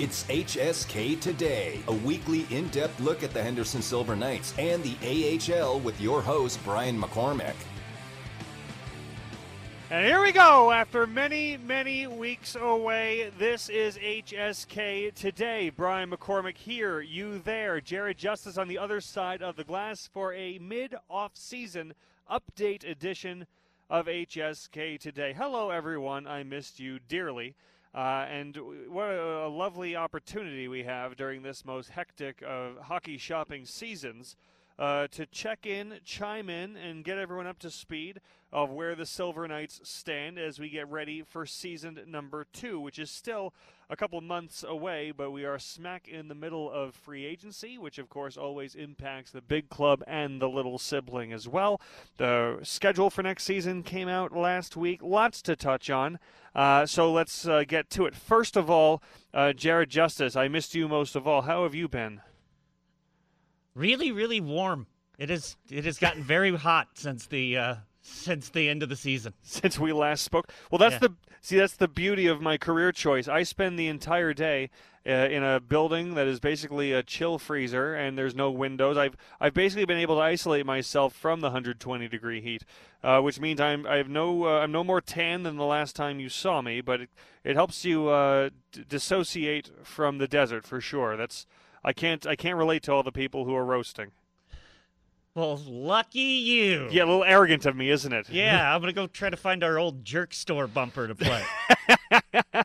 It's HSK Today, a weekly in depth look at the Henderson Silver Knights and the AHL with your host, Brian McCormack. And here we go. After many, many weeks away, this is HSK Today. Brian McCormack here, you there. Jared Justice on the other side of the glass for a mid off season update edition of HSK Today. Hello, everyone. I missed you dearly. Uh, and what a, lovely opportunity we have during this most hectic of hockey shopping seasons uh, to check in, chime in, and get everyone up to speed of where the Silver Knights stand as we get ready for season number two, which is still a couple months away, but we are smack in the middle of free agency, which of course always impacts the big club and the little sibling as well. The schedule for next season came out last week, lots to touch on. Uh, so let's uh, get to it. First of all, uh, Jared Justice, I missed you most of all. How have you been? Really, really warm. It is. It has gotten very hot since the uh, since the end of the season. Since we last spoke. Well, that's yeah. the see. That's the beauty of my career choice. I spend the entire day uh, in a building that is basically a chill freezer, and there's no windows. I've I've basically been able to isolate myself from the 120 degree heat, uh, which means I'm I have no uh, I'm no more tan than the last time you saw me. But it, it helps you uh, d- dissociate from the desert for sure. That's I can't I can't relate to all the people who are roasting. Well, lucky you. Yeah, a little arrogant of me, isn't it? Yeah, I'm gonna go try to find our old jerk store bumper to play.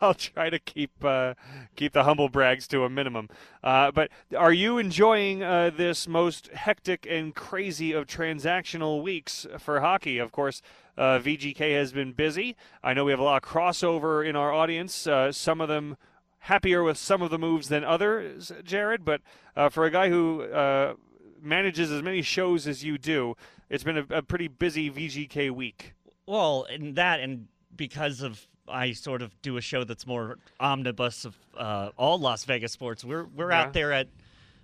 I'll try to keep uh, keep the humble brags to a minimum. Uh, but are you enjoying uh, this most hectic and crazy of transactional weeks for hockey? Of course, uh, VGK has been busy. I know we have a lot of crossover in our audience. Uh, some of them happier with some of the moves than others, Jared. But uh, for a guy who manages as many shows as you do, it's been a, a pretty busy VGK week. Well, and that, and because of I sort of do a show that's more omnibus of uh, all Las Vegas sports. We're we're yeah. out there at.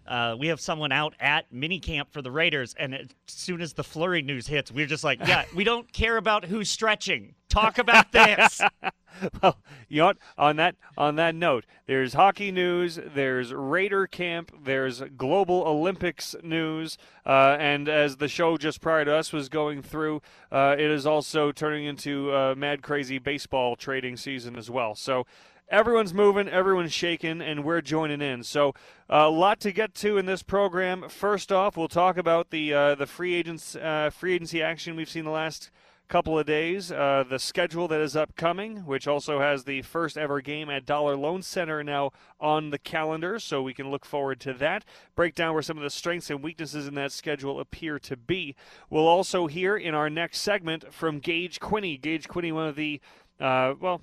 Uh, we have someone out at minicamp for the Raiders, and as soon as the flurry news hits, we're just like, yeah, we don't care about who's stretching. Talk about this. well, you know what? On that on that note, there's hockey news, there's Raider camp, there's Global Olympics news, uh, and as the show just prior to us was going through, uh, it is also turning into uh, mad crazy baseball trading season as well. So. Everyone's moving, everyone's shaking, and we're joining in. So, a lot to get to in this program. First off, we'll talk about the uh, the free agents uh, free agency action we've seen the last couple of days. Uh, the schedule that is upcoming, which also has the first ever game at Dollar Loan Center now on the calendar, so we can look forward to that. Break down where some of the strengths and weaknesses in that schedule appear to be. We'll also hear in our next segment from Gage Quinney. Gage Quinney, one of the uh, well,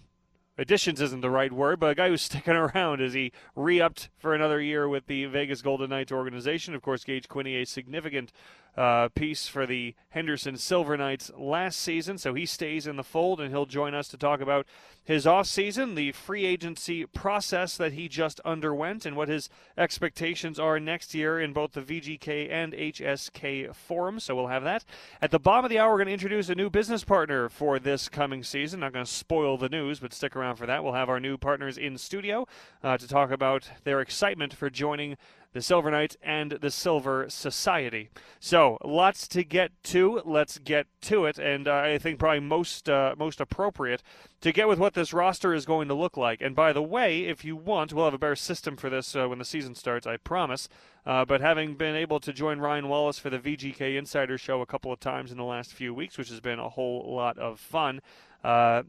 additions isn't the right word, but a guy who's sticking around as he re-upped for another year with the Vegas Golden Knights organization. Of course, Gage Quinney, a significant uh, piece for the Henderson Silver Knights last season, so he stays in the fold, and he'll join us to talk about his offseason, the free agency process that he just underwent, and what his expectations are next year in both the VGK and HSK forums. So we'll have that. At the bottom of the hour, we're going to introduce a new business partner for this coming season. Not going to spoil the news, but stick around for that. We'll have our new partners in studio uh, to talk about their excitement for joining the Silver Knights, and the Silver Society. So, lots to get to. Let's get to it, and uh, I think probably most uh, most appropriate to get with what this roster is going to look like. And by the way, if you want, we'll have a better system for this uh, when the season starts. I promise. Uh, but having been able to join Ryan Wallace for the VGK Insider Show a couple of times in the last few weeks, which has been a whole lot of fun uh,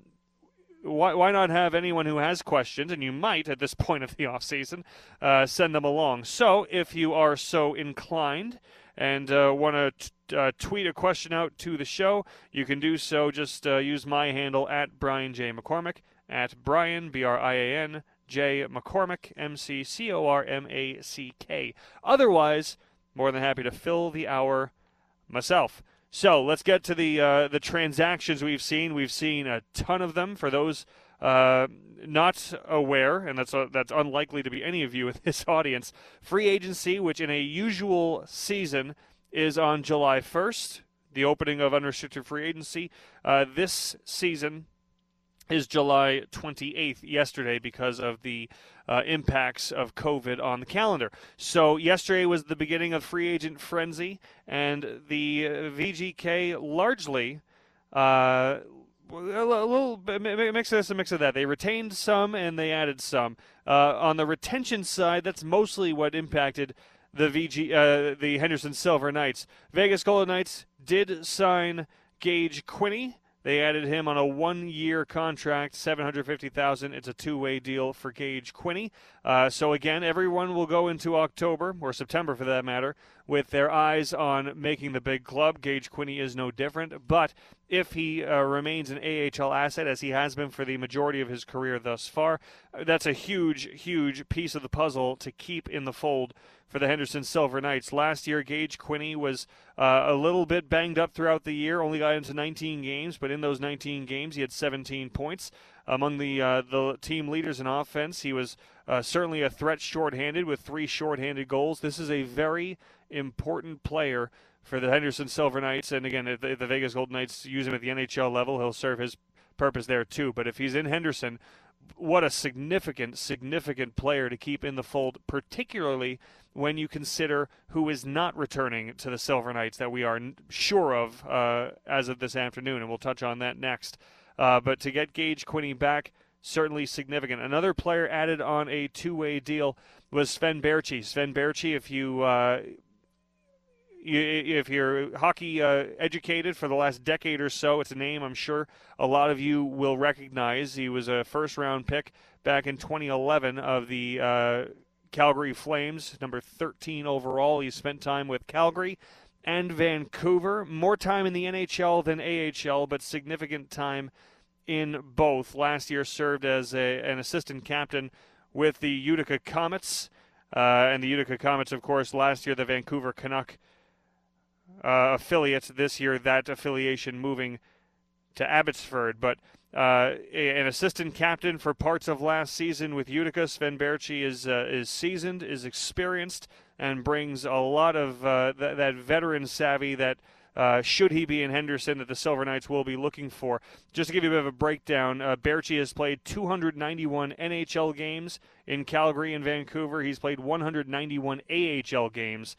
why, why not have anyone who has questions, and you might at this point of the off season, uh, send them along. So if you are so inclined and uh, want to t- uh, tweet a question out to the show, you can do so. Just uh, use my handle at Brian J McCormack at Brian B R I A N J McCormack M C C O R M A C K. Otherwise, more than happy to fill the hour myself. So let's get to the uh, the transactions we've seen. We've seen a ton of them. For those uh, not aware, and that's uh, that's unlikely to be any of you in this audience, free agency, which in a usual season is on July 1st, the opening of unrestricted free agency. Uh, this season is July 28th, yesterday, because of the uh, impacts of COVID on the calendar. So, yesterday was the beginning of free agent frenzy, and the VGK largely. Uh, a little mix of this and mix of that. They retained some and they added some. Uh, on the retention side, that's mostly what impacted the VG, uh, the Henderson Silver Knights. Vegas Golden Knights did sign Gage Quinney they added him on a one-year contract, seven hundred fifty thousand. It's a two-way deal for Gage Quinney. Uh, so again, everyone will go into October or September, for that matter, with their eyes on making the big club. Gage Quinney is no different, but if he uh, remains an AHL asset as he has been for the majority of his career thus far, that's a huge, huge piece of the puzzle to keep in the fold for the Henderson Silver Knights. Last year, Gage Quinney was uh, a little bit banged up throughout the year, only got into 19 games, but in those 19 games, he had 17 points. Among the uh, the team leaders in offense, he was uh, certainly a threat shorthanded with three shorthanded goals. This is a very important player for the Henderson Silver Knights. And again, if the, if the Vegas Golden Knights use him at the NHL level, he'll serve his purpose there too. But if he's in Henderson, what a significant, significant player to keep in the fold, particularly when you consider who is not returning to the Silver Knights that we are sure of uh, as of this afternoon, and we'll touch on that next. Uh, but to get Gage Quinney back, certainly significant. Another player added on a two-way deal was Sven Baertschi. Sven Baertschi, if you uh, if you're hockey uh, educated for the last decade or so, it's a name I'm sure a lot of you will recognize. He was a first round pick back in 2011 of the uh, Calgary Flames, number 13 overall. He spent time with Calgary and Vancouver, more time in the NHL than AHL, but significant time in both. Last year served as a, an assistant captain with the Utica Comets. Uh, and the Utica Comets, of course, last year the Vancouver Canuck uh, affiliate. This year, that affiliation moving to Abbotsford. But uh, an assistant captain for parts of last season with Utica, Sven Baertschi is uh, is seasoned, is experienced, and brings a lot of uh, th- that veteran savvy that. Uh, should he be in Henderson, that the Silver Knights will be looking for. Just to give you a bit of a breakdown, uh, Baertschi has played 291 NHL games in Calgary and Vancouver. He's played 191 AHL games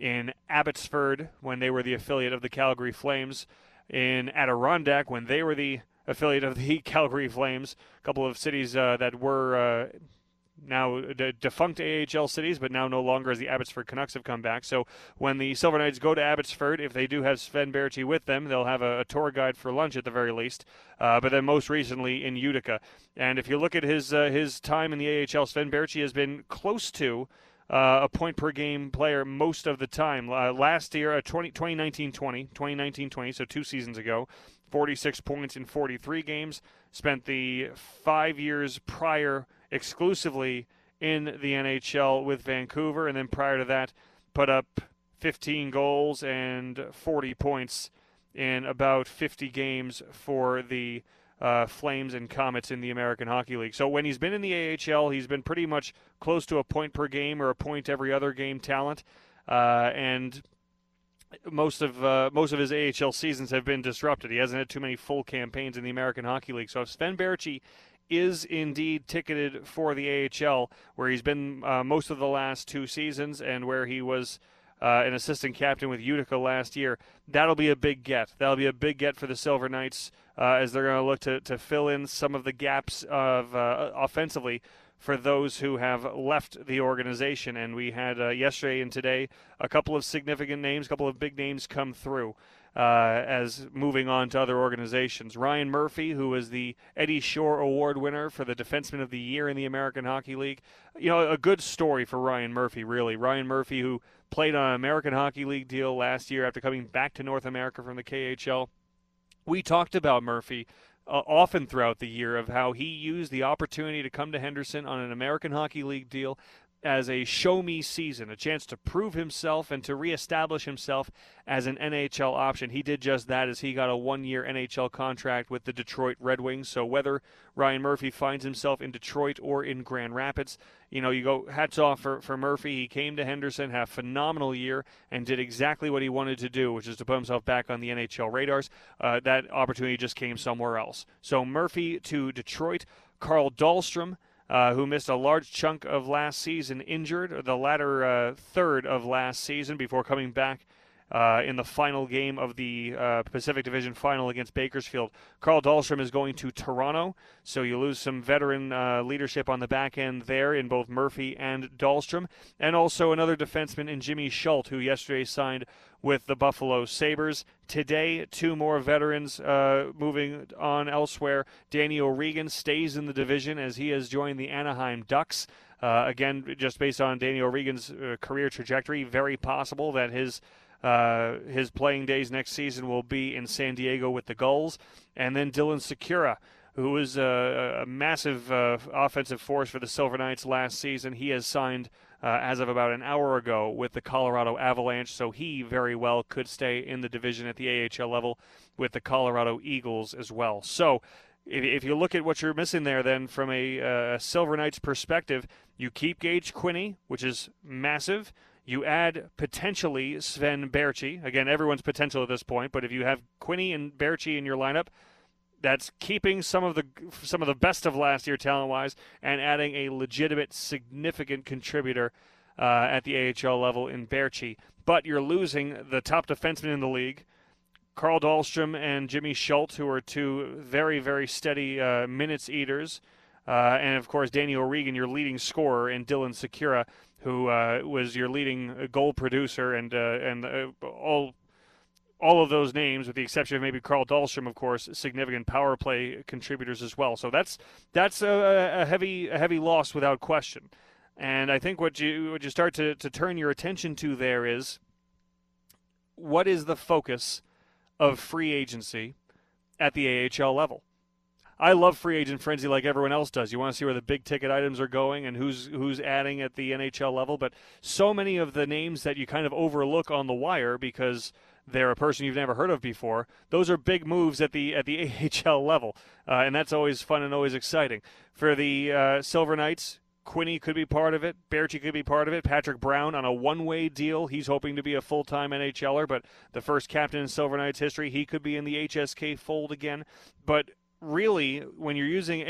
in Abbotsford when they were the affiliate of the Calgary Flames, in Adirondack when they were the affiliate of the Calgary Flames, a couple of cities uh, that were uh, now de- defunct AHL cities, but now no longer as the Abbotsford Canucks have come back. So when the Silver Knights go to Abbotsford, if they do have Sven Baertschi with them, they'll have a, a tour guide for lunch at the very least. Uh, but then most recently in Utica, and if you look at his uh, his time in the AHL, Sven Baertschi has been close to uh, a point per game player most of the time. Uh, last year, uh, 20, 2019 20, 2019 20, so two seasons ago, 46 points in 43 games. Spent the five years prior exclusively in the NHL with Vancouver, and then prior to that, put up 15 goals and 40 points in about 50 games for the uh, Flames and Comets in the American Hockey League. So when he's been in the AHL, he's been pretty much close to a point per game or a point every other game talent, uh, and most of uh, most of his AHL seasons have been disrupted. He hasn't had too many full campaigns in the American Hockey League. So if Sven Baertschi is indeed ticketed for the AHL, where he's been uh, most of the last two seasons, and where he was uh, an assistant captain with Utica last year. That'll be a big get. That'll be a big get for the Silver Knights uh, as they're going to look to, to fill in some of the gaps of uh, offensively for those who have left the organization. And we had uh, yesterday and today a couple of significant names, a couple of big names come through. Uh, as moving on to other organizations. Ryan Murphy, who was the Eddie Shore Award winner for the Defenseman of the Year in the American Hockey League. You know, a good story for Ryan Murphy, really. Ryan Murphy, who played on an American Hockey League deal last year after coming back to North America from the KHL. We talked about Murphy uh, often throughout the year of how he used the opportunity to come to Henderson on an American Hockey League deal, as a show me season, a chance to prove himself and to reestablish himself as an NHL option. He did just that as he got a one year NHL contract with the Detroit Red Wings. So whether Ryan Murphy finds himself in Detroit or in Grand Rapids, you know, you go hats off for, for Murphy. He came to Henderson, had a phenomenal year, and did exactly what he wanted to do, which is to put himself back on the NHL radars. Uh, that opportunity just came somewhere else. So Murphy to Detroit. Carl Dahlstrom uh, who missed a large chunk of last season injured, the latter uh, third of last season before coming back uh, in the final game of the uh, Pacific Division final against Bakersfield. Carl Dahlstrom is going to Toronto, so you lose some veteran uh, leadership on the back end there in both Murphy and Dahlstrom, and also another defenseman in Jimmy Schuldt, who yesterday signed with the Buffalo Sabres. Today, two more veterans uh, moving on elsewhere. Danny O'Regan stays in the division as he has joined the Anaheim Ducks. Uh, again, just based on Danny O'Regan's uh, career trajectory, very possible that his uh, his playing days next season will be in San Diego with the Gulls. And then Dylan Sikura, who was a, a massive uh, offensive force for the Silver Knights last season. He has signed uh, as of about an hour ago with the Colorado Avalanche, so he very well could stay in the division at the AHL level with the Colorado Eagles as well. So if, you look at what you're missing there, then from a uh, Silver Knights perspective, you keep Gage Quinney, which is massive. You add potentially Sven Baertschi. Again, everyone's potential at this point, but if you have Quinney and Baertschi in your lineup, that's keeping some of the some of the best of last year talent wise and adding a legitimate significant contributor uh, at the AHL level in Baertschi. But you're losing the top defenseman in the league, Carl Dahlstrom and Jimmy Schuldt, who are two very very steady uh, minutes eaters, uh, and of course Danny O'Regan, your leading scorer, and Dylan Sikura, who uh, was your leading goal producer and uh, and uh, all all of those names, with the exception of maybe Carl Dahlstrom, of course, significant power play contributors as well. So that's that's a, a heavy a heavy loss without question. And I think what you what you start to, to turn your attention to there is what is the focus of free agency at the AHL level. I love free agent frenzy like everyone else does. You want to see where the big ticket items are going and who's who's adding at the NHL level, but so many of the names that you kind of overlook on the wire because – they're a person you've never heard of before. Those are big moves at the at the AHL level, uh, and that's always fun and always exciting. For the uh, Silver Knights, Quinney could be part of it. Baertschi could be part of it. Patrick Brown on a one-way deal. He's hoping to be a full-time NHLer, but the first captain in Silver Knights history, he could be in the HSK fold again. But really, when you're using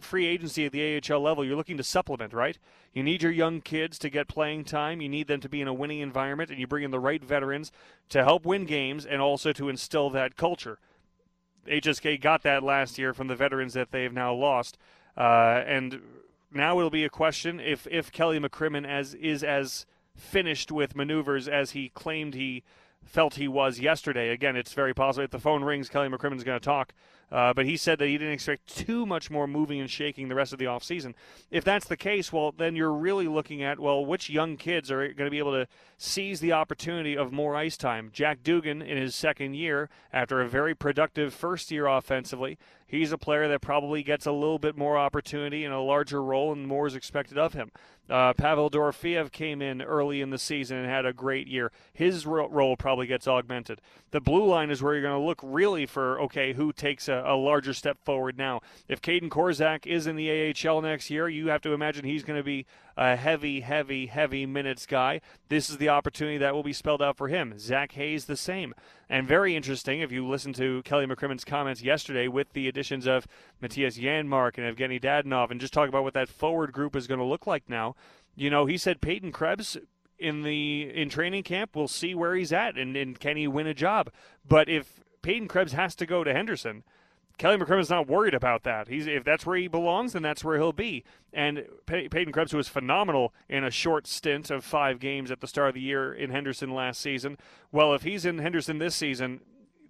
free agency at the AHL level, you're looking to supplement, right? You need your young kids to get playing time. You need them to be in a winning environment, and you bring in the right veterans to help win games and also to instill that culture. HSK got that last year from the veterans that they've now lost, uh, and now it'll be a question if if Kelly McCrimmon as is as finished with maneuvers as he claimed he felt he was yesterday. Again, it's very possible. If the phone rings, Kelly McCrimmon's going to talk. Uh, but he said that he didn't expect too much more moving and shaking the rest of the offseason. If that's the case, well, then you're really looking at, well, which young kids are going to be able to seize the opportunity of more ice time? Jack Dugan in his second year, after a very productive first year offensively, he's a player that probably gets a little bit more opportunity and a larger role, and more is expected of him. Uh, Pavel Dorofeyev came in early in the season and had a great year. His role probably gets augmented. The blue line is where you're going to look really for okay, who takes a, a larger step forward now. If Kaedan Korczak is in the AHL next year, you have to imagine he's going to be a heavy, heavy, heavy minutes guy. This is the opportunity that will be spelled out for him. Zach Hayes, the same. And very interesting, if you listen to Kelly McCrimmon's comments yesterday with the additions of Mattias Janmark and Evgeny Dadonov, and just talk about what that forward group is going to look like now. You know, he said Peyton Krebs in the in training camp. We'll see where he's at and, and can he win a job. But if Peyton Krebs has to go to Henderson, Kelly McCrimmon's not worried about that. He's if that's where he belongs, then that's where he'll be. And Pey- Peyton Krebs, who was phenomenal in a short stint of five games at the start of the year in Henderson last season, well, if he's in Henderson this season,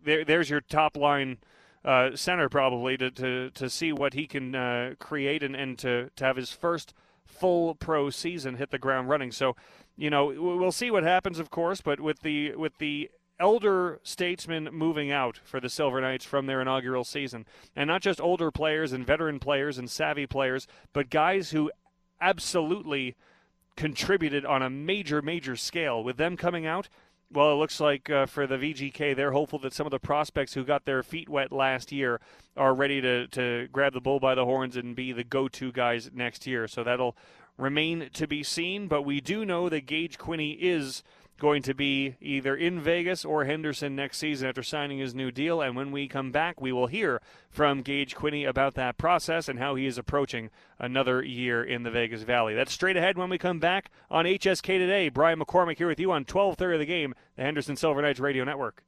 there, there's your top line uh, center probably to, to, to see what he can uh, create and, and to, to have his first full pro season hit the ground running. So, you know, we'll see what happens, of course, but with the with the elder statesmen moving out for the Silver Knights from their inaugural season. And not just older players and veteran players and savvy players, but guys who absolutely contributed on a major, major scale. With them coming out, well, it looks like uh, for the VGK, they're hopeful that some of the prospects who got their feet wet last year are ready to, to grab the bull by the horns and be the go to guys next year. So that'll remain to be seen. But we do know that Gage Quinney is going to be either in Vegas or Henderson next season after signing his new deal. And when we come back, we will hear from Gage Quinney about that process and how he is approaching another year in the Vegas Valley. That's straight ahead when we come back on HSK Today. Brian McCormack here with you on 1230 of the game, the Henderson Silver Knights Radio Network.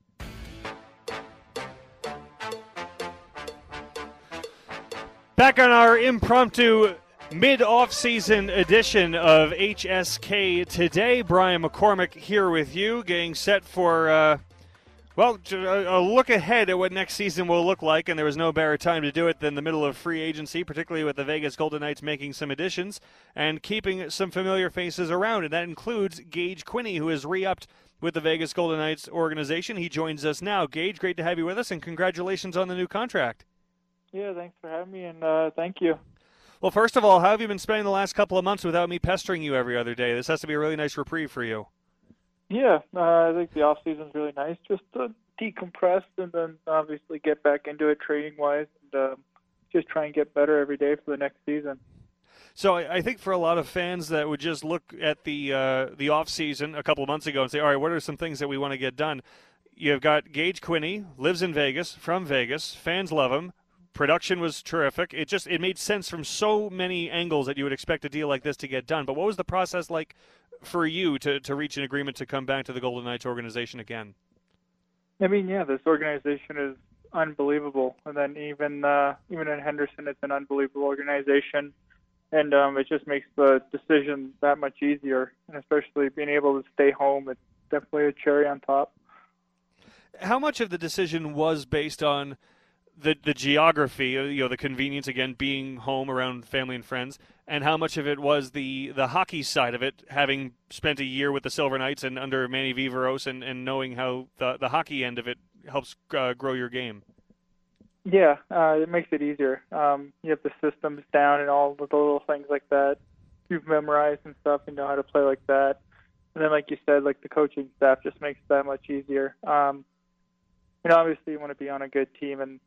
Back on our impromptu mid off-season edition of HSK today. Brian McCormack here with you, getting set for uh, well a look ahead at what next season will look like. And there was no better time to do it than the middle of free agency, particularly with the Vegas Golden Knights making some additions and keeping some familiar faces around. And that includes Gage Quinney, who is re-upped with the Vegas Golden Knights organization. He joins us now. Gage, great to have you with us, and congratulations on the new contract. Yeah, thanks for having me, and uh, thank you. Well, first of all, how have you been spending the last couple of months without me pestering you every other day? This has to be a really nice reprieve for you. Yeah, uh, I think the off season's really nice, just to decompress and then obviously get back into it trading wise, and uh, just try and get better every day for the next season. So I think for a lot of fans that would just look at the uh, the off season a couple of months ago and say, "All right, what are some things that we want to get done?" You've got Gage Quinney, lives in Vegas, from Vegas. Fans love him. Production was terrific. It just it made sense from so many angles that you would expect a deal like this to get done. But what was the process like for you to, to reach an agreement to come back to the Golden Knights organization again? I mean, yeah, this organization is unbelievable, and then even uh, even in Henderson, it's an unbelievable organization, and um, it just makes the decision that much easier. And especially being able to stay home, it's definitely a cherry on top. How much of the decision was based on? The the geography, uh, you know, the convenience again, being home around family and friends, and how much of it was the the hockey side of it, having spent a year with the Silver Knights and under Manny Viveiros, and, and knowing how the the hockey end of it helps uh, grow your game. Yeah, uh, it makes it easier. Um, you have the systems down and all the little things like that. You've memorized and stuff, and know how to play like that. And then, like you said, like the coaching staff just makes that much easier. Um, and obviously, you want to be on a good team, and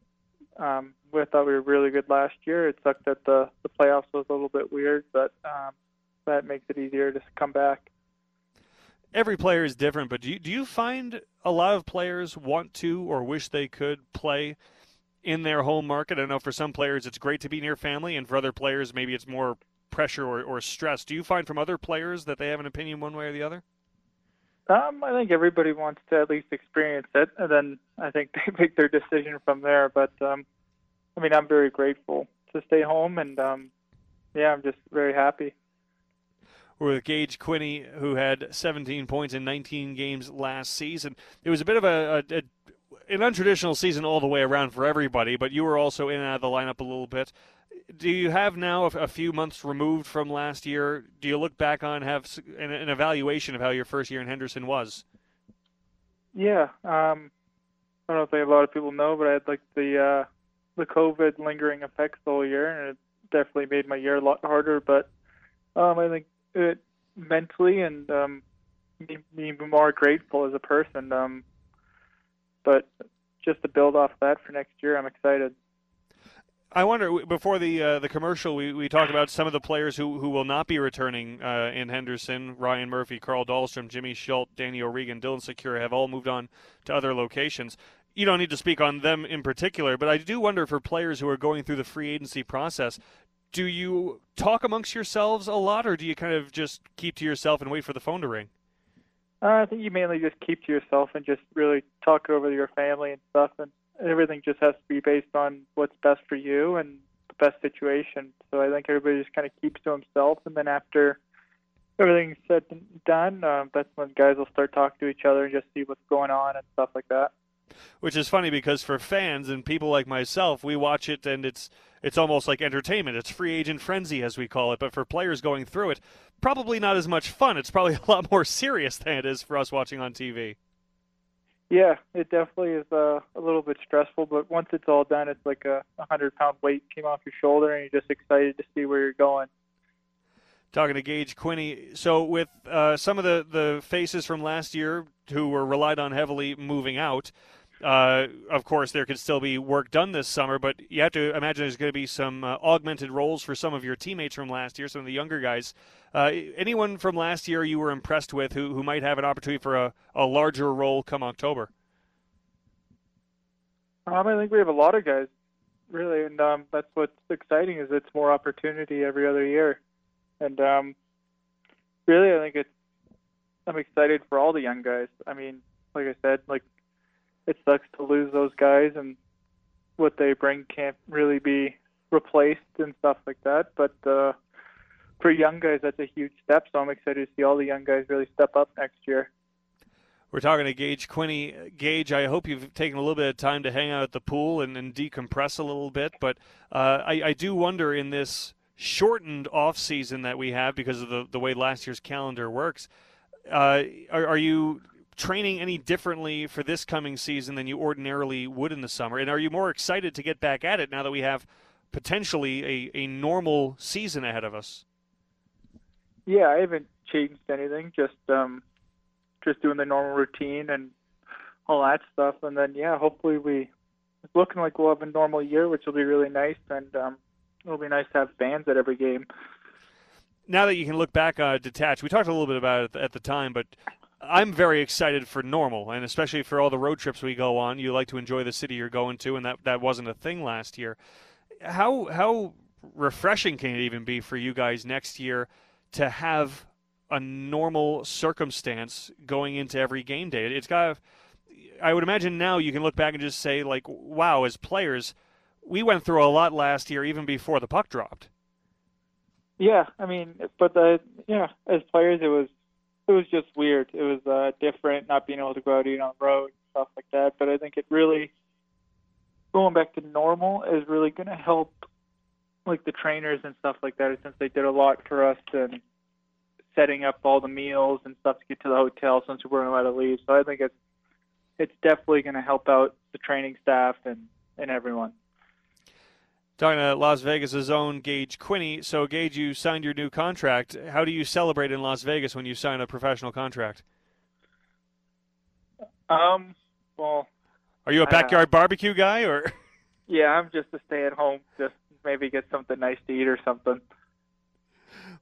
um, we thought we were really good last year. It sucked that the the playoffs was a little bit weird, but um, that makes it easier to come back. Every player is different, but do you, do you find a lot of players want to or wish they could play in their home market? I know for some players it's great to be near family, and for other players maybe it's more pressure or, or stress. Do you find from other players that they have an opinion one way or the other? Um, I think everybody wants to at least experience it, and then I think they make their decision from there. But um, I mean, I'm very grateful to stay home, and um, yeah, I'm just very happy. We're with Gage Quinney, who had 17 points in 19 games last season. It was a bit of a, a, a an untraditional season all the way around for everybody, but you were also in and out of the lineup a little bit do you have now a, few months removed from last year? Do you look back on have an, an evaluation of how your first year in Henderson was? Yeah, um, I don't know if a lot of people know, but I had like the uh, the COVID lingering effects all year, and it definitely made my year a lot harder. But um, I think it mentally and um, me, me more grateful as a person. Um, but just to build off that for next year, I'm excited. I wonder before the uh, the commercial, we, we talked about some of the players who, who will not be returning uh, in Henderson. Ryan Murphy, Carl Dahlstrom, Jimmy Schuldt, Danny O'Regan, Dylan Sikura have all moved on to other locations. You don't need to speak on them in particular, but I do wonder for players who are going through the free agency process, do you talk amongst yourselves a lot, or do you kind of just keep to yourself and wait for the phone to ring? Uh, I think you mainly just keep to yourself and just really talk over your family and stuff, and everything just has to be based on what's best for you and the best situation. So I think everybody just kind of keeps to himself, and then after everything's said and done, um, that's when guys will start talking to each other and just see what's going on and stuff like that. Which is funny because for fans and people like myself, we watch it and it's it's almost like entertainment. It's free agent frenzy as we call it. But for players going through it, probably not as much fun. It's probably a lot more serious than it is for us watching on TV. Yeah, it definitely is uh, a little bit stressful, but once it's all done, it's like a, a hundred pound weight came off your shoulder, and you're just excited to see where you're going. talking to Gage Quinney. So, with uh, some of the, the faces from last year who were relied on heavily moving out, uh, of course, there could still be work done this summer, but you have to imagine there's going to be some uh, augmented roles for some of your teammates from last year, some of the younger guys. Uh, anyone from last year you were impressed with who, who might have an opportunity for a, a larger role come October? Um, I think we have a lot of guys, really, and um, that's what's exciting is it's more opportunity every other year, and um, really, I think it's. I'm excited for all the young guys. I mean, like I said, like it sucks to lose those guys, and what they bring can't really be replaced and stuff like that. But uh, for young guys, that's a huge step. So I'm excited to see all the young guys really step up next year. We're talking to Gage Quinney. Gage, I hope you've taken a little bit of time to hang out at the pool and, and decompress a little bit. But uh, I, I, do wonder in this shortened off season that we have because of the, the way last year's calendar works, uh, are, are, you training any differently for this coming season than you ordinarily would in the summer? And are you more excited to get back at it now that we have potentially a, a normal season ahead of us? Yeah, I haven't changed anything. Just um, just doing the normal routine and all that stuff. And then yeah, hopefully we it's looking like we'll have a normal year, which will be really nice. And um, it'll be nice to have fans at every game. Now that you can look back uh, detached, we talked a little bit about it at the time, but I'm very excited for normal, and especially for all the road trips we go on. You like to enjoy the city you're going to, and that that wasn't a thing last year. How how refreshing can it even be for you guys next year to have a normal circumstance going into every game day. It's got. I would imagine now you can look back and just say like, wow, as players, we went through a lot last year, even before the puck dropped. Yeah, I mean, but the yeah, as players, it was it was just weird. It was uh, different, not being able to go out eat on the road and stuff like that. But I think it really going back to normal is really going to help, like the trainers and stuff like that, since they did a lot for us and setting up all the meals and stuff to get to the hotel since we weren't allowed to leave. So I think it's it's definitely going to help out the training staff and and everyone. Talking to Las Vegas' own Gage Quinney. So, Gage, you signed your new contract. How do you celebrate in Las Vegas when you sign a professional contract? Um, well, are you a backyard uh, barbecue guy or? Yeah, I'm just a stay at home, just maybe get something nice to eat or something.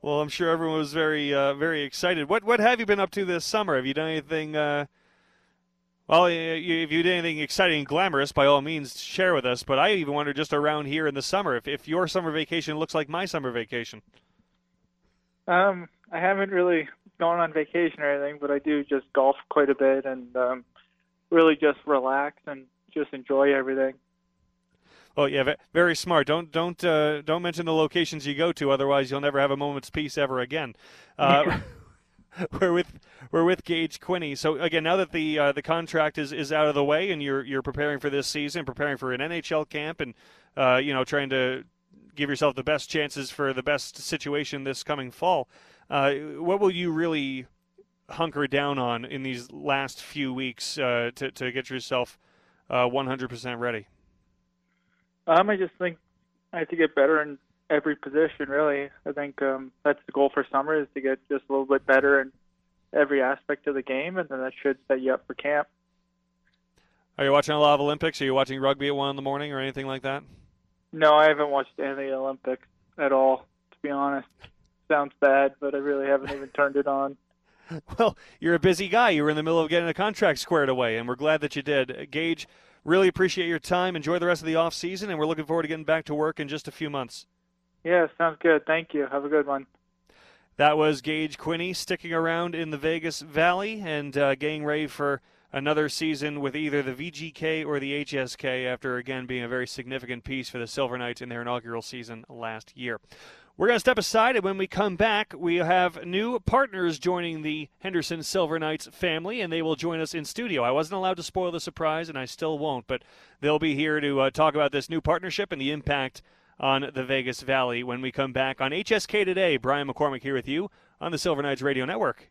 Well, I'm sure everyone was very, uh, very excited. What, what have you been up to this summer? Have you done anything? Uh, well, if you did anything exciting and glamorous, by all means, share with us. But I even wonder, just around here in the summer, if, if your summer vacation looks like my summer vacation. Um, I haven't really gone on vacation or anything, but I do just golf quite a bit and um, really just relax and just enjoy everything. Oh yeah, very smart. Don't don't uh, don't mention the locations you go to, otherwise you'll never have a moment's peace ever again. Uh, we're with we're with Gage Quinney. So again, now that the uh, the contract is, is out of the way, and you're you're preparing for this season, preparing for an NHL camp, and uh, you know trying to give yourself the best chances for the best situation this coming fall. Uh, what will you really hunker down on in these last few weeks uh, to to get yourself 100% ready? Um, I just think I have to get better in every position. Really, I think um, that's the goal for summer is to get just a little bit better in every aspect of the game, and then that should set you up for camp. Are you watching a lot of Olympics? Are you watching rugby at one in the morning or anything like that? No, I haven't watched any Olympics at all. To be honest, sounds bad, but I really haven't even turned it on. Well, you're a busy guy. You were in the middle of getting a contract squared away, and we're glad that you did. Gage, Really appreciate your time. Enjoy the rest of the off season, and we're looking forward to getting back to work in just a few months. Yeah, sounds good. Thank you. Have a good one. That was Gage Quinney sticking around in the Vegas Valley and uh, getting ready for another season with either the VGK or the HSK after again being a very significant piece for the Silver Knights in their inaugural season last year. We're going to step aside, and when we come back, we have new partners joining the Henderson Silver Knights family, and they will join us in studio. I wasn't allowed to spoil the surprise, and I still won't, but they'll be here to uh, talk about this new partnership and the impact on the Vegas Valley when we come back on HSK Today. Brian McCormack here with you on the Silver Knights Radio Network.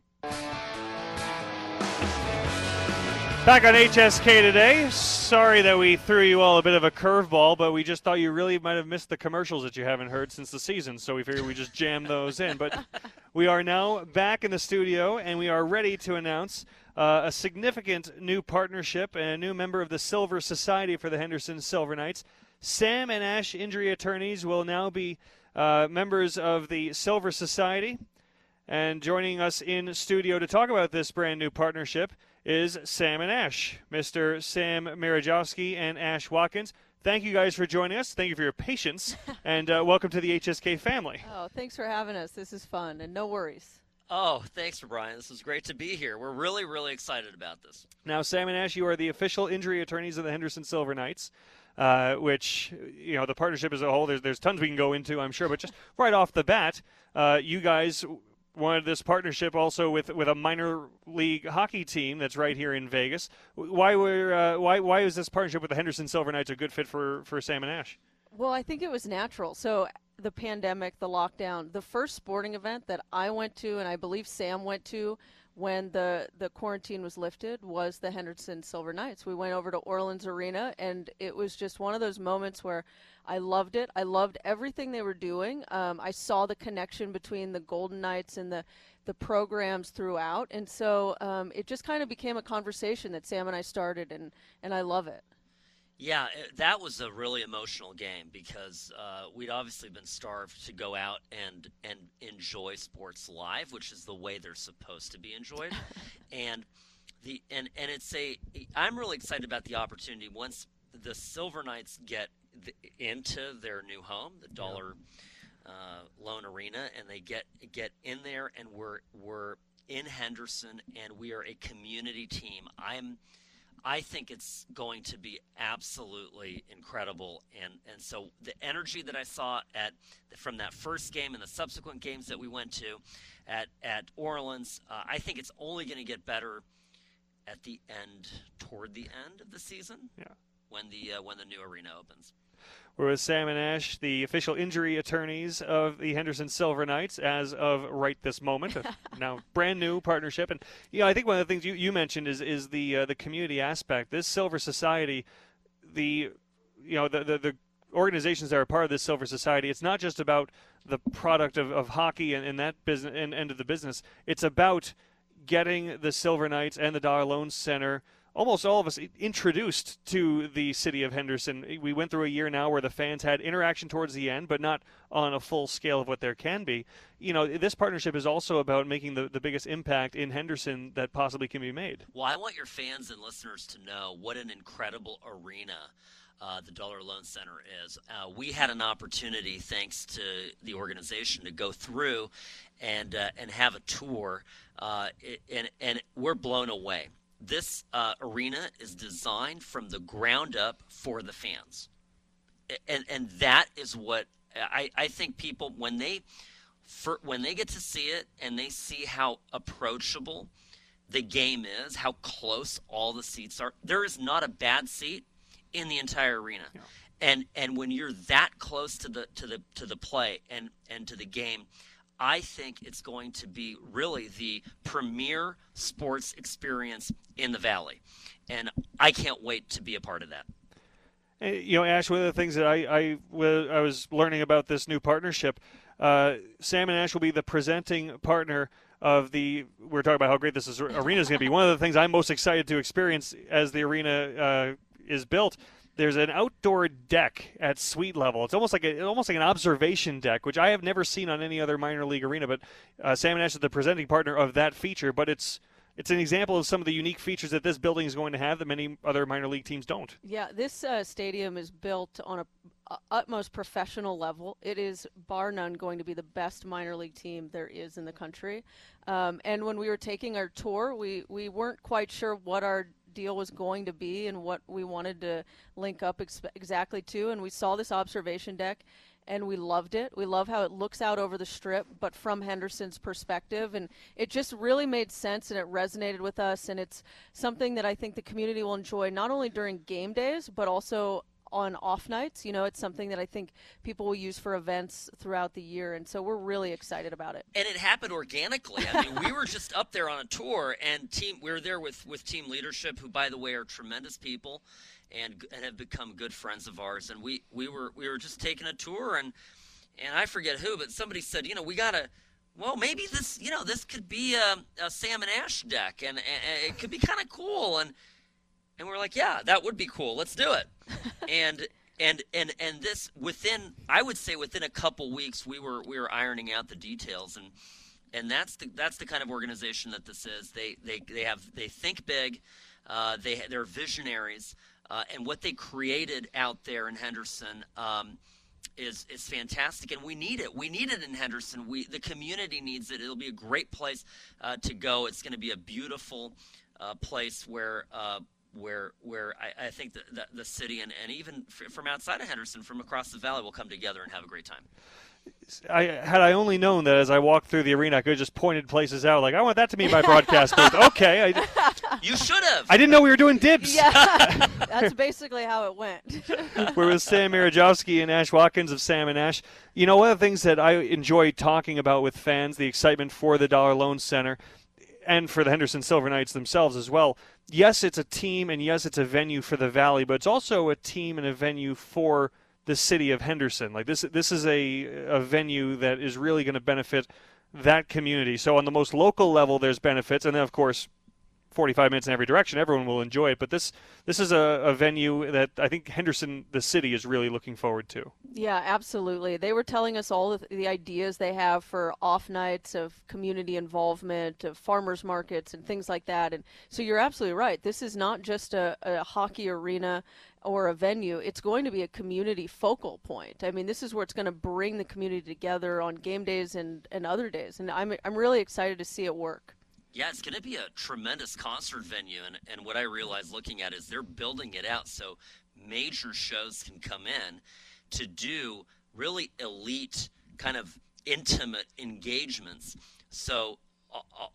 Back on HSK today. Sorry that we threw you all a bit of a curveball, but we just thought you really might have missed the commercials that you haven't heard since the season, so we figured we just jam those in. But we are now back in the studio, and we are ready to announce uh, a significant new partnership and a new member of the Silver Society for the Henderson Silver Knights. Sam and Ash injury attorneys will now be uh, members of the Silver Society. And joining us in studio to talk about this brand new partnership is Sam and Ash, Mr. Sam Mirejovsky and Ash Watkins. Thank you guys for joining us. Thank you for your patience, and uh, welcome to the HSK family. Oh, thanks for having us. This is fun, and no worries. Oh, thanks Brian. This is great to be here. We're really, really excited about this. Now, Sam and Ash, you are the official injury attorneys of the Henderson Silver Knights. Uh, which you know the partnership as a whole. There's there's tons we can go into, I'm sure, but just right off the bat, uh, you guys wanted this partnership also with with a minor league hockey team that's right here in Vegas. Why were uh, why why was this partnership with the Henderson Silver Knights a good fit for for Sam and Ash? Well, I think it was natural. So the pandemic, the lockdown, the first sporting event that I went to, and I believe Sam went to when the the quarantine was lifted was the Henderson Silver Knights. We went over to Orleans Arena and it was just one of those moments where I loved it. I loved everything they were doing. Um, I saw the connection between the Golden Knights and the the programs throughout, and so um, it just kind of became a conversation that Sam and I started, and and I love it. Yeah, that was a really emotional game because uh, we'd obviously been starved to go out and and enjoy sports live, which is the way they're supposed to be enjoyed, and the and and it's a I'm really excited about the opportunity once the Silver Knights get the, into their new home, the Dollar uh, Loan Arena, and they get get in there, and we're we're in Henderson, and we are a community team. I'm I think it's going to be absolutely incredible, and and so the energy that I saw at from that first game and the subsequent games that we went to at at Orleans, uh, I think it's only going to get better at the end, toward the end of the season. Yeah. When the uh, when the new arena opens. We're with Sam and Ash, the official injury attorneys of the Henderson Silver Knights, as of right this moment. now, brand new partnership, and you know, I think one of the things you, you mentioned is is the uh, the community aspect. This Silver Society, the you know the, the, the organizations that are part of this Silver Society. It's not just about the product of, of hockey and, and that business and end of the business. It's about getting the Silver Knights and the Dollar Loan Center almost all of us introduced to the city of Henderson. We went through a year now where the fans had interaction towards the end, but not on a full scale of what there can be. You know, this partnership is also about making the, the biggest impact in Henderson that possibly can be made. Well, I want your fans and listeners to know what an incredible arena. Uh, the Dollar Loan Center is. Uh, we had an opportunity, thanks to the organization, to go through and uh, and have a tour, uh, and and we're blown away this uh, arena is designed from the ground up for the fans, and and that is what I, I think people when they for, when they get to see it and they see how approachable the game is, how close all the seats are. There is not a bad seat in the entire arena. Yeah. And and when you're that close to the to the to the play and and to the game, I think it's going to be really the premier sports experience in the Valley. And I can't wait to be a part of that. You know, Ash, one of the things that I, I, I was learning about this new partnership, uh, Sam and Ash will be the presenting partner of the. We're talking about how great this is, arena is going to be. One of the things I'm most excited to experience as the arena uh, is built there's an outdoor deck at suite level. It's almost like a, almost like an observation deck, which I have never seen on any other minor league arena. But uh, Sam and Ash is the presenting partner of that feature. But it's it's an example of some of the unique features that this building is going to have that many other minor league teams don't. Yeah, this uh, stadium is built on a, a, utmost professional level. It is bar none going to be the best minor league team there is in the country. Um, and when we were taking our tour, we we weren't quite sure what our deal was going to be and what we wanted to link up ex- exactly to. And we saw this observation deck and we loved it. We love how it looks out over the strip, but from Henderson's perspective. And it just really made sense and it resonated with us. And it's something that I think the community will enjoy not only during game days, but also on off nights. You know, it's something that I think people will use for events throughout the year, and so we're really excited about it. And it happened organically. I mean, we were just up there on a tour, and team we were there with with team leadership, who by the way are tremendous people, and and have become good friends of ours. And we we were we were just taking a tour, and and I forget who, but somebody said, you know, we gotta well, maybe this, you know, this could be a, a Sam and Ash deck, and, and it could be kind of cool. And and we're like, yeah, that would be cool. Let's do it. and and and and this within, I would say, within a couple weeks, we were we were ironing out the details, and and that's the that's the kind of organization that this is. They they they have they think big, uh, they they're visionaries, uh, and what they created out there in Henderson. Um, is is fantastic, and we need it. We need it in Henderson. We the community needs it. It'll be a great place uh, to go. It's going to be a beautiful uh, place where. Where, where I, I think the, the, the, city and, and even f- from outside of Henderson, from across the valley, will come together and have a great time. I had I only known that as I walked through the arena, I could have just pointed places out. Like I want that to be my broadcast booth. Okay, I, you should have. I didn't know we were doing dibs. Yeah, that's basically how it went. we're with Sam Mirejovsky and Ash Watkins of Sam and Ash. You know, one of the things that I enjoy talking about with fans, the excitement for the Dollar Loan Center, and for the Henderson Silver Knights themselves as well. Yes, it's a team, and yes, it's a venue for the Valley, but it's also a team and a venue for the city of Henderson. Like this, this is a a venue that is really going to benefit that community. So on the most local level, there's benefits, and then of course 45 minutes in every direction, everyone will enjoy it. But this this is a, a, venue that I think Henderson, the city, is really looking forward to. Yeah, absolutely. They were telling us all the, ideas they have for off nights of community involvement, of farmers markets, and things like that. And so you're absolutely right. This is not just a, a hockey arena or a venue, it's going to be a community focal point. I mean, this is where it's going to bring the community together on game days and, and other days. And I'm, I'm really excited to see it work. Yeah, it's going to be a tremendous concert venue. And, and what I realized looking at is they're building it out so major shows can come in to do really elite, kind of intimate engagements. So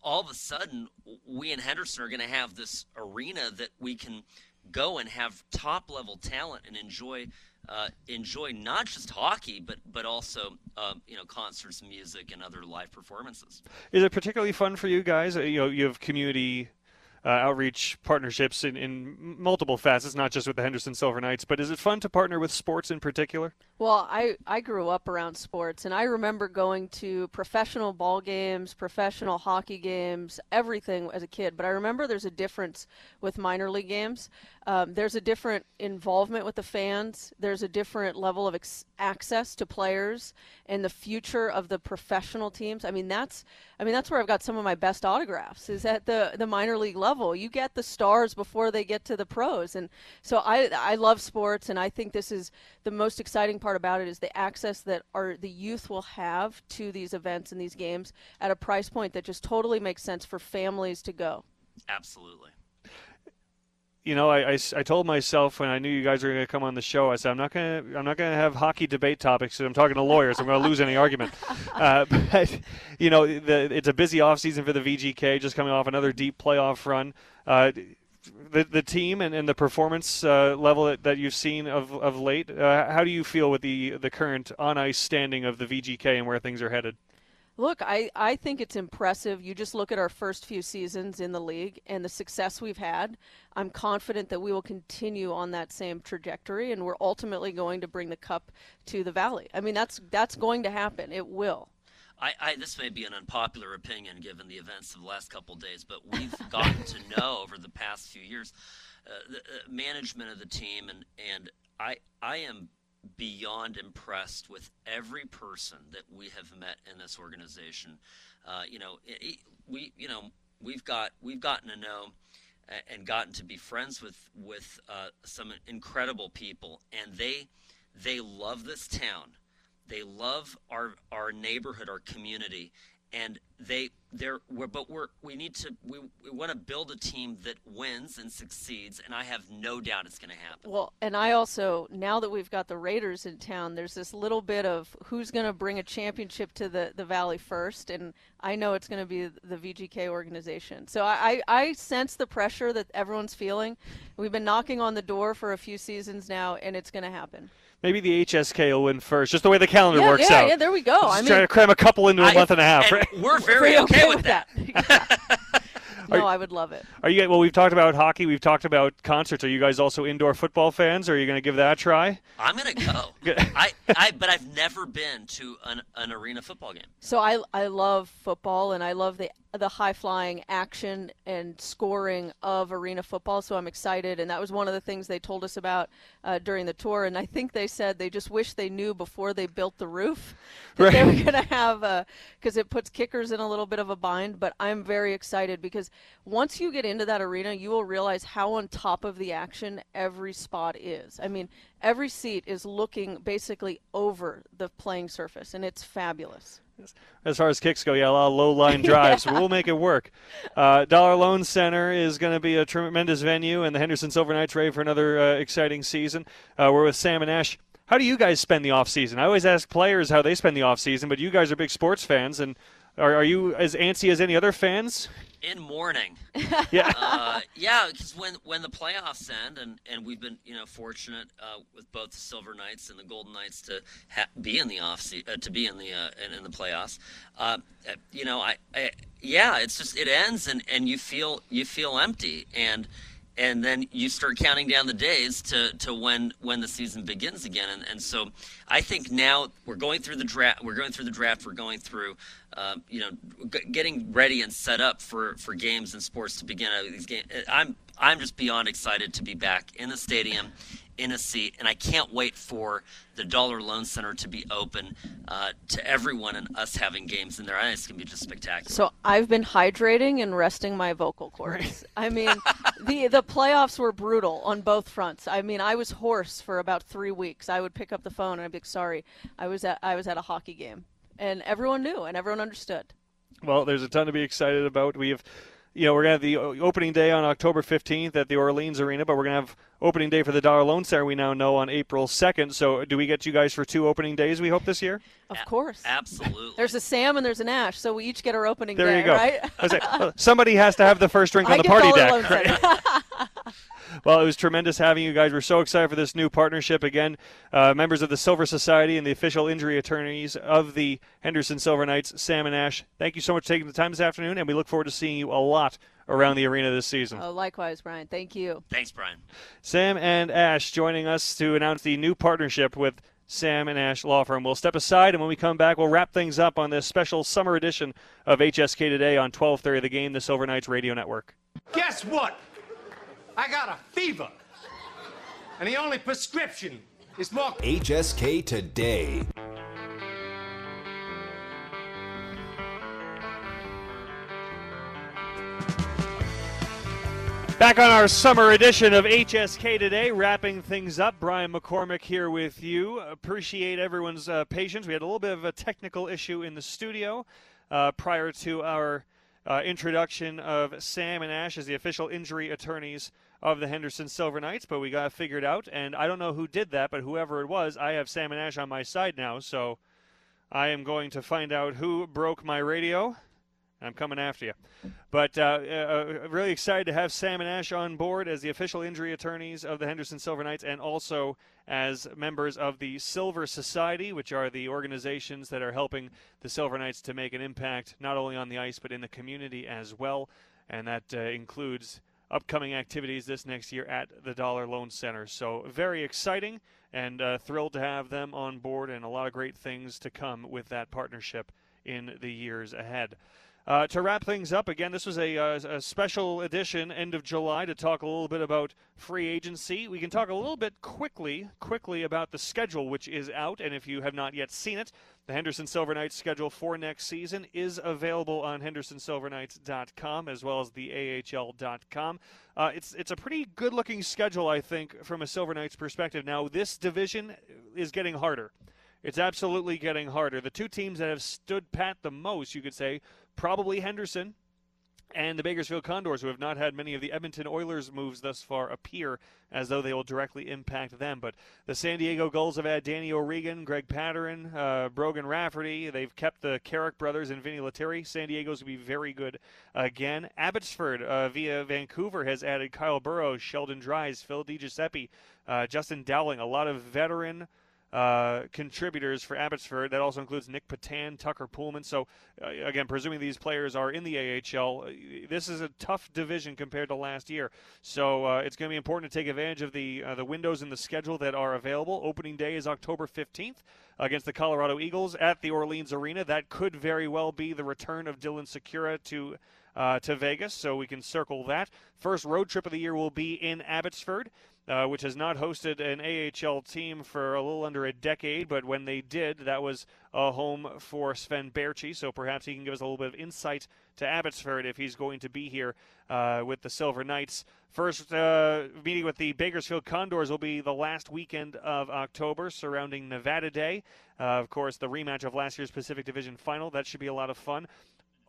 all of a sudden, we in Henderson are going to have this arena that we can go and have top level talent and enjoy uh, enjoy not just hockey, but but also um, you know concerts, music, and other live performances. Is it particularly fun for you guys? Uh, you know, you have community uh, outreach partnerships in, in multiple facets, not just with the Henderson Silver Knights. But is it fun to partner with sports in particular? Well, I, I grew up around sports, and I remember going to professional ball games, professional hockey games, everything as a kid. But I remember there's a difference with minor league games. Um, there's a different involvement with the fans. There's a different level of ex- access to players and the future of the professional teams. I mean, that's I mean that's where I've got some of my best autographs is at the the minor league level. You get the stars before they get to the pros, and so I I love sports, and I think this is the most exciting part about it is the access that our the youth will have to these events and these games at a price point that just totally makes sense for families to go. Absolutely you know, I, I, I, told myself when I knew you guys were going to come on the show, I said I'm not going to I'm not going to have hockey debate topics. I'm talking to lawyers. I'm going to lose any argument. Uh, but you know, the, it's a busy off season for the VGK, just coming off another deep playoff run. Uh, the the team and, and the performance uh, level that, that you've seen of of late. Uh, how do you feel with the the current on ice standing of the VGK and where things are headed? Look, I, I think it's impressive. You just look at our first few seasons in the league and the success we've had. I'm confident that we will continue on that same trajectory and we're ultimately going to bring the cup to the valley. I mean, that's that's going to happen. It will. I, I, this may be an unpopular opinion given the events of the last couple days, but we've gotten to know over the past few years uh, the uh, management of the team, and and I I am beyond impressed with every person that we have met in this organization. Uh, you know, it, it, we you know we've got we've gotten to know and gotten to be friends with with uh, some incredible people, and they they love this town. They love our our neighborhood, our community, and they they're we're, but we're we need to we, we want to build a team that wins and succeeds and i have no doubt it's going to happen Well, and I also now that we've got the Raiders in town, there's this little bit of who's going to bring a championship to the the Valley first, and I know it's going to be the VGK organization. So I, I I sense the pressure that everyone's feeling. We've been knocking on the door for a few seasons now, and it's going to happen. Maybe the HSK will win first, just the way the calendar yeah, works yeah, out. yeah. There we go. I'm trying to cram a couple into a I- month and a half. and right? we're very pretty okay, with that, no, I would love it. Are you? Well, we've talked about hockey. We've talked about concerts. Are you guys also indoor football fans? Are you going to give that a try? i'm going to go I, I but i've never been to an, an arena football game So I I love football and I love the the high flying action and scoring of arena football. So I'm excited, and that was one of the things they told us about uh, during the tour. And I think they said they just wish they knew before they built the roof that they were going to have because it puts kickers in a little bit of a bind. But I'm very excited because once you get into that arena, you will realize how on top of the action every spot is. I mean, every seat is looking basically over the playing surface, and it's fabulous. As far as kicks go, yeah, a lot of low line drives. but We'll make it work. Uh, Dollar Loan Center is going to be a tremendous venue, and the Henderson Silver Knights ready for another uh, exciting season. Uh, we're with Sam and Ash. How do you guys spend the off season? I always ask players how they spend the off season, but you guys are big sports fans, and are, are you as antsy as any other fans? In mourning Yeah. uh, yeah, because when when the playoffs end, and, and we've been you know fortunate uh, with both the Silver Knights and the Golden Knights to ha- be in the off se- uh, to be in the uh, in, in the playoffs. Uh, uh, you know, I, I yeah, it's just it ends, and, and you feel you feel empty, and and then you start counting down the days to, to when when the season begins again, and, and so I think now we're going through the draft. We're going through the draft. We're going through, uh, you know, g- getting ready and set up for, for games and sports to begin. Uh, These games, I'm I'm just beyond excited to be back in the stadium, in a seat, and I can't wait for the Dollar Loan Center to be open uh, to everyone and us having games in there. I think it's gonna be just spectacular. So I've been hydrating and resting my vocal cords. I mean, the the playoffs were brutal on both fronts. I mean, I was hoarse for about three weeks. I would pick up the phone and I'd be like, "Sorry, I was at I was at a hockey game," and everyone knew and everyone understood. Well, there's a ton to be excited about. We have, you know, we're going to have the opening day on October 15th at the Orleans Arena, but we're going to have opening day for the Dollar Loan Center, we now know, on April 2nd. So do we get you guys for two opening days, we hope, this year? Of A- course. Absolutely. There's a Sam and there's an Ash, so we each get our opening There day, you go. right? I was like, somebody has to have the first drink on I the get party Dollar deck. Loan right? Center. Well, it was tremendous having you guys. We're so excited for this new partnership. Again, uh, members of the Silver Society and the official injury attorneys of the Henderson Silver Knights, Sam and Ash. Thank you so much for taking the time this afternoon, and we look forward to seeing you a lot around the arena this season. oh, likewise, Brian. Thank you. Thanks, Brian. Sam and Ash joining us to announce the new partnership with Sam and Ash Law Firm. We'll step aside, and when we come back, we'll wrap things up on this special summer edition of HSK Today on 12:30 of The Game, the Silver Knights Radio Network. Guess what? I got a fever. And the only prescription is more HSK Today. Back on our summer edition of HSK today, wrapping things up. Brian McCormack here with you. Appreciate everyone's uh, patience. We had a little bit of a technical issue in the studio uh, prior to our uh, introduction of Sam and Ash as the official injury attorneys of the Henderson Silver Knights, but we got it figured out. And I don't know who did that, but whoever it was, I have Sam and Ash on my side now. So I am going to find out who broke my radio. I'm coming after you. But uh, uh, really excited to have Sam and Ash on board as the official injury attorneys of the Henderson Silver Knights and also as members of the Silver Society, which are the organizations that are helping the Silver Knights to make an impact not only on the ice but in the community as well. And that uh, includes upcoming activities this next year at the Dollar Loan Center. So very exciting and uh, thrilled to have them on board and a lot of great things to come with that partnership in the years ahead. Uh, to wrap things up, again, this was a, uh, a special edition, end of July, to talk a little bit about free agency. We can talk a little bit quickly, quickly about the schedule, which is out, and if you have not yet seen it, the Henderson Silver Knights schedule for next season is available on HendersonSilverKnights.com as well as the AHL.com. Uh, it's it's a pretty good-looking schedule, I think, from a Silver Knights perspective. Now, this division is getting harder it's absolutely getting harder. The two teams that have stood pat the most, you could say, probably Henderson and the Bakersfield Condors, who have not had many of the Edmonton Oilers moves thus far, appear as though they will directly impact them. But the San Diego Gulls have had Danny O'Regan, Greg Pateryn, uh, Brogan Rafferty. They've kept the Carrick brothers and Vinny Lettieri. San Diego's will be very good again. Abbotsford, uh, via Vancouver, has added Kyle Burroughs, Sheldon Dries, Phil DiGiuseppe, uh, Justin Dowling, a lot of veteran – uh, contributors for Abbotsford. That also includes Nic Petan, Tucker Poolman. So, uh, again, presuming these players are in the AHL, uh, this is a tough division compared to last year. So uh, it's going to be important to take advantage of the uh, the windows in the schedule that are available. Opening day is October 15th against the Colorado Eagles at the Orleans Arena. That could very well be the return of Dylan Sikura to. To Vegas, so we can circle that. First road trip of the year will be in Abbotsford uh, which has not hosted an AHL team for a little under a decade, but when they did, that was a home for Sven Baertschi. So perhaps he can give us a little bit of insight to Abbotsford if he's going to be here uh, with the Silver Knights. First uh, meeting with the Bakersfield Condors will be the last weekend of October, surrounding Nevada Day. Uh, of course, the rematch of last year's Pacific Division final. That should be a lot of fun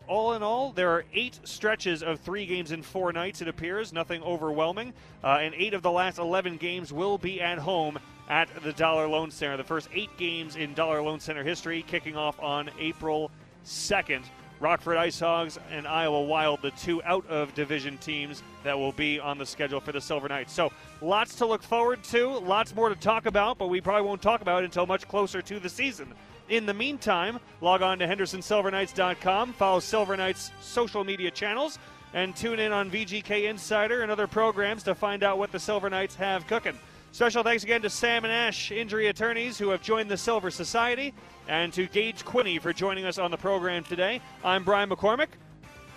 all in all, there are eight stretches of three games in four nights, it appears. Nothing overwhelming. Uh, and eight of the last 11 games will be at home at the Dollar Loan Center. The first eight games in Dollar Loan Center history kicking off on April 2nd. Rockford Ice Hogs and Iowa Wild, the two out of division teams that will be on the schedule for the Silver Knights. So, lots to look forward to, lots more to talk about, but we probably won't talk about it until much closer to the season. In the meantime, log on to HendersonSilverKnights.com, follow Silver Knights' social media channels, and tune in on VGK Insider and other programs to find out what the Silver Knights have cooking. Special thanks again to Sam and Ash, injury attorneys, who have joined the Silver Society, and to Gage Quinney for joining us on the program today. I'm Brian McCormack.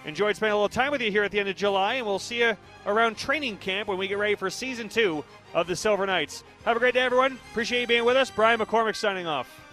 Enjoyed spending a little time with you here at the end of July, and we'll see you around training camp when we get ready for season two of the Silver Knights. Have a great day, everyone. Appreciate you being with us. Brian McCormack signing off.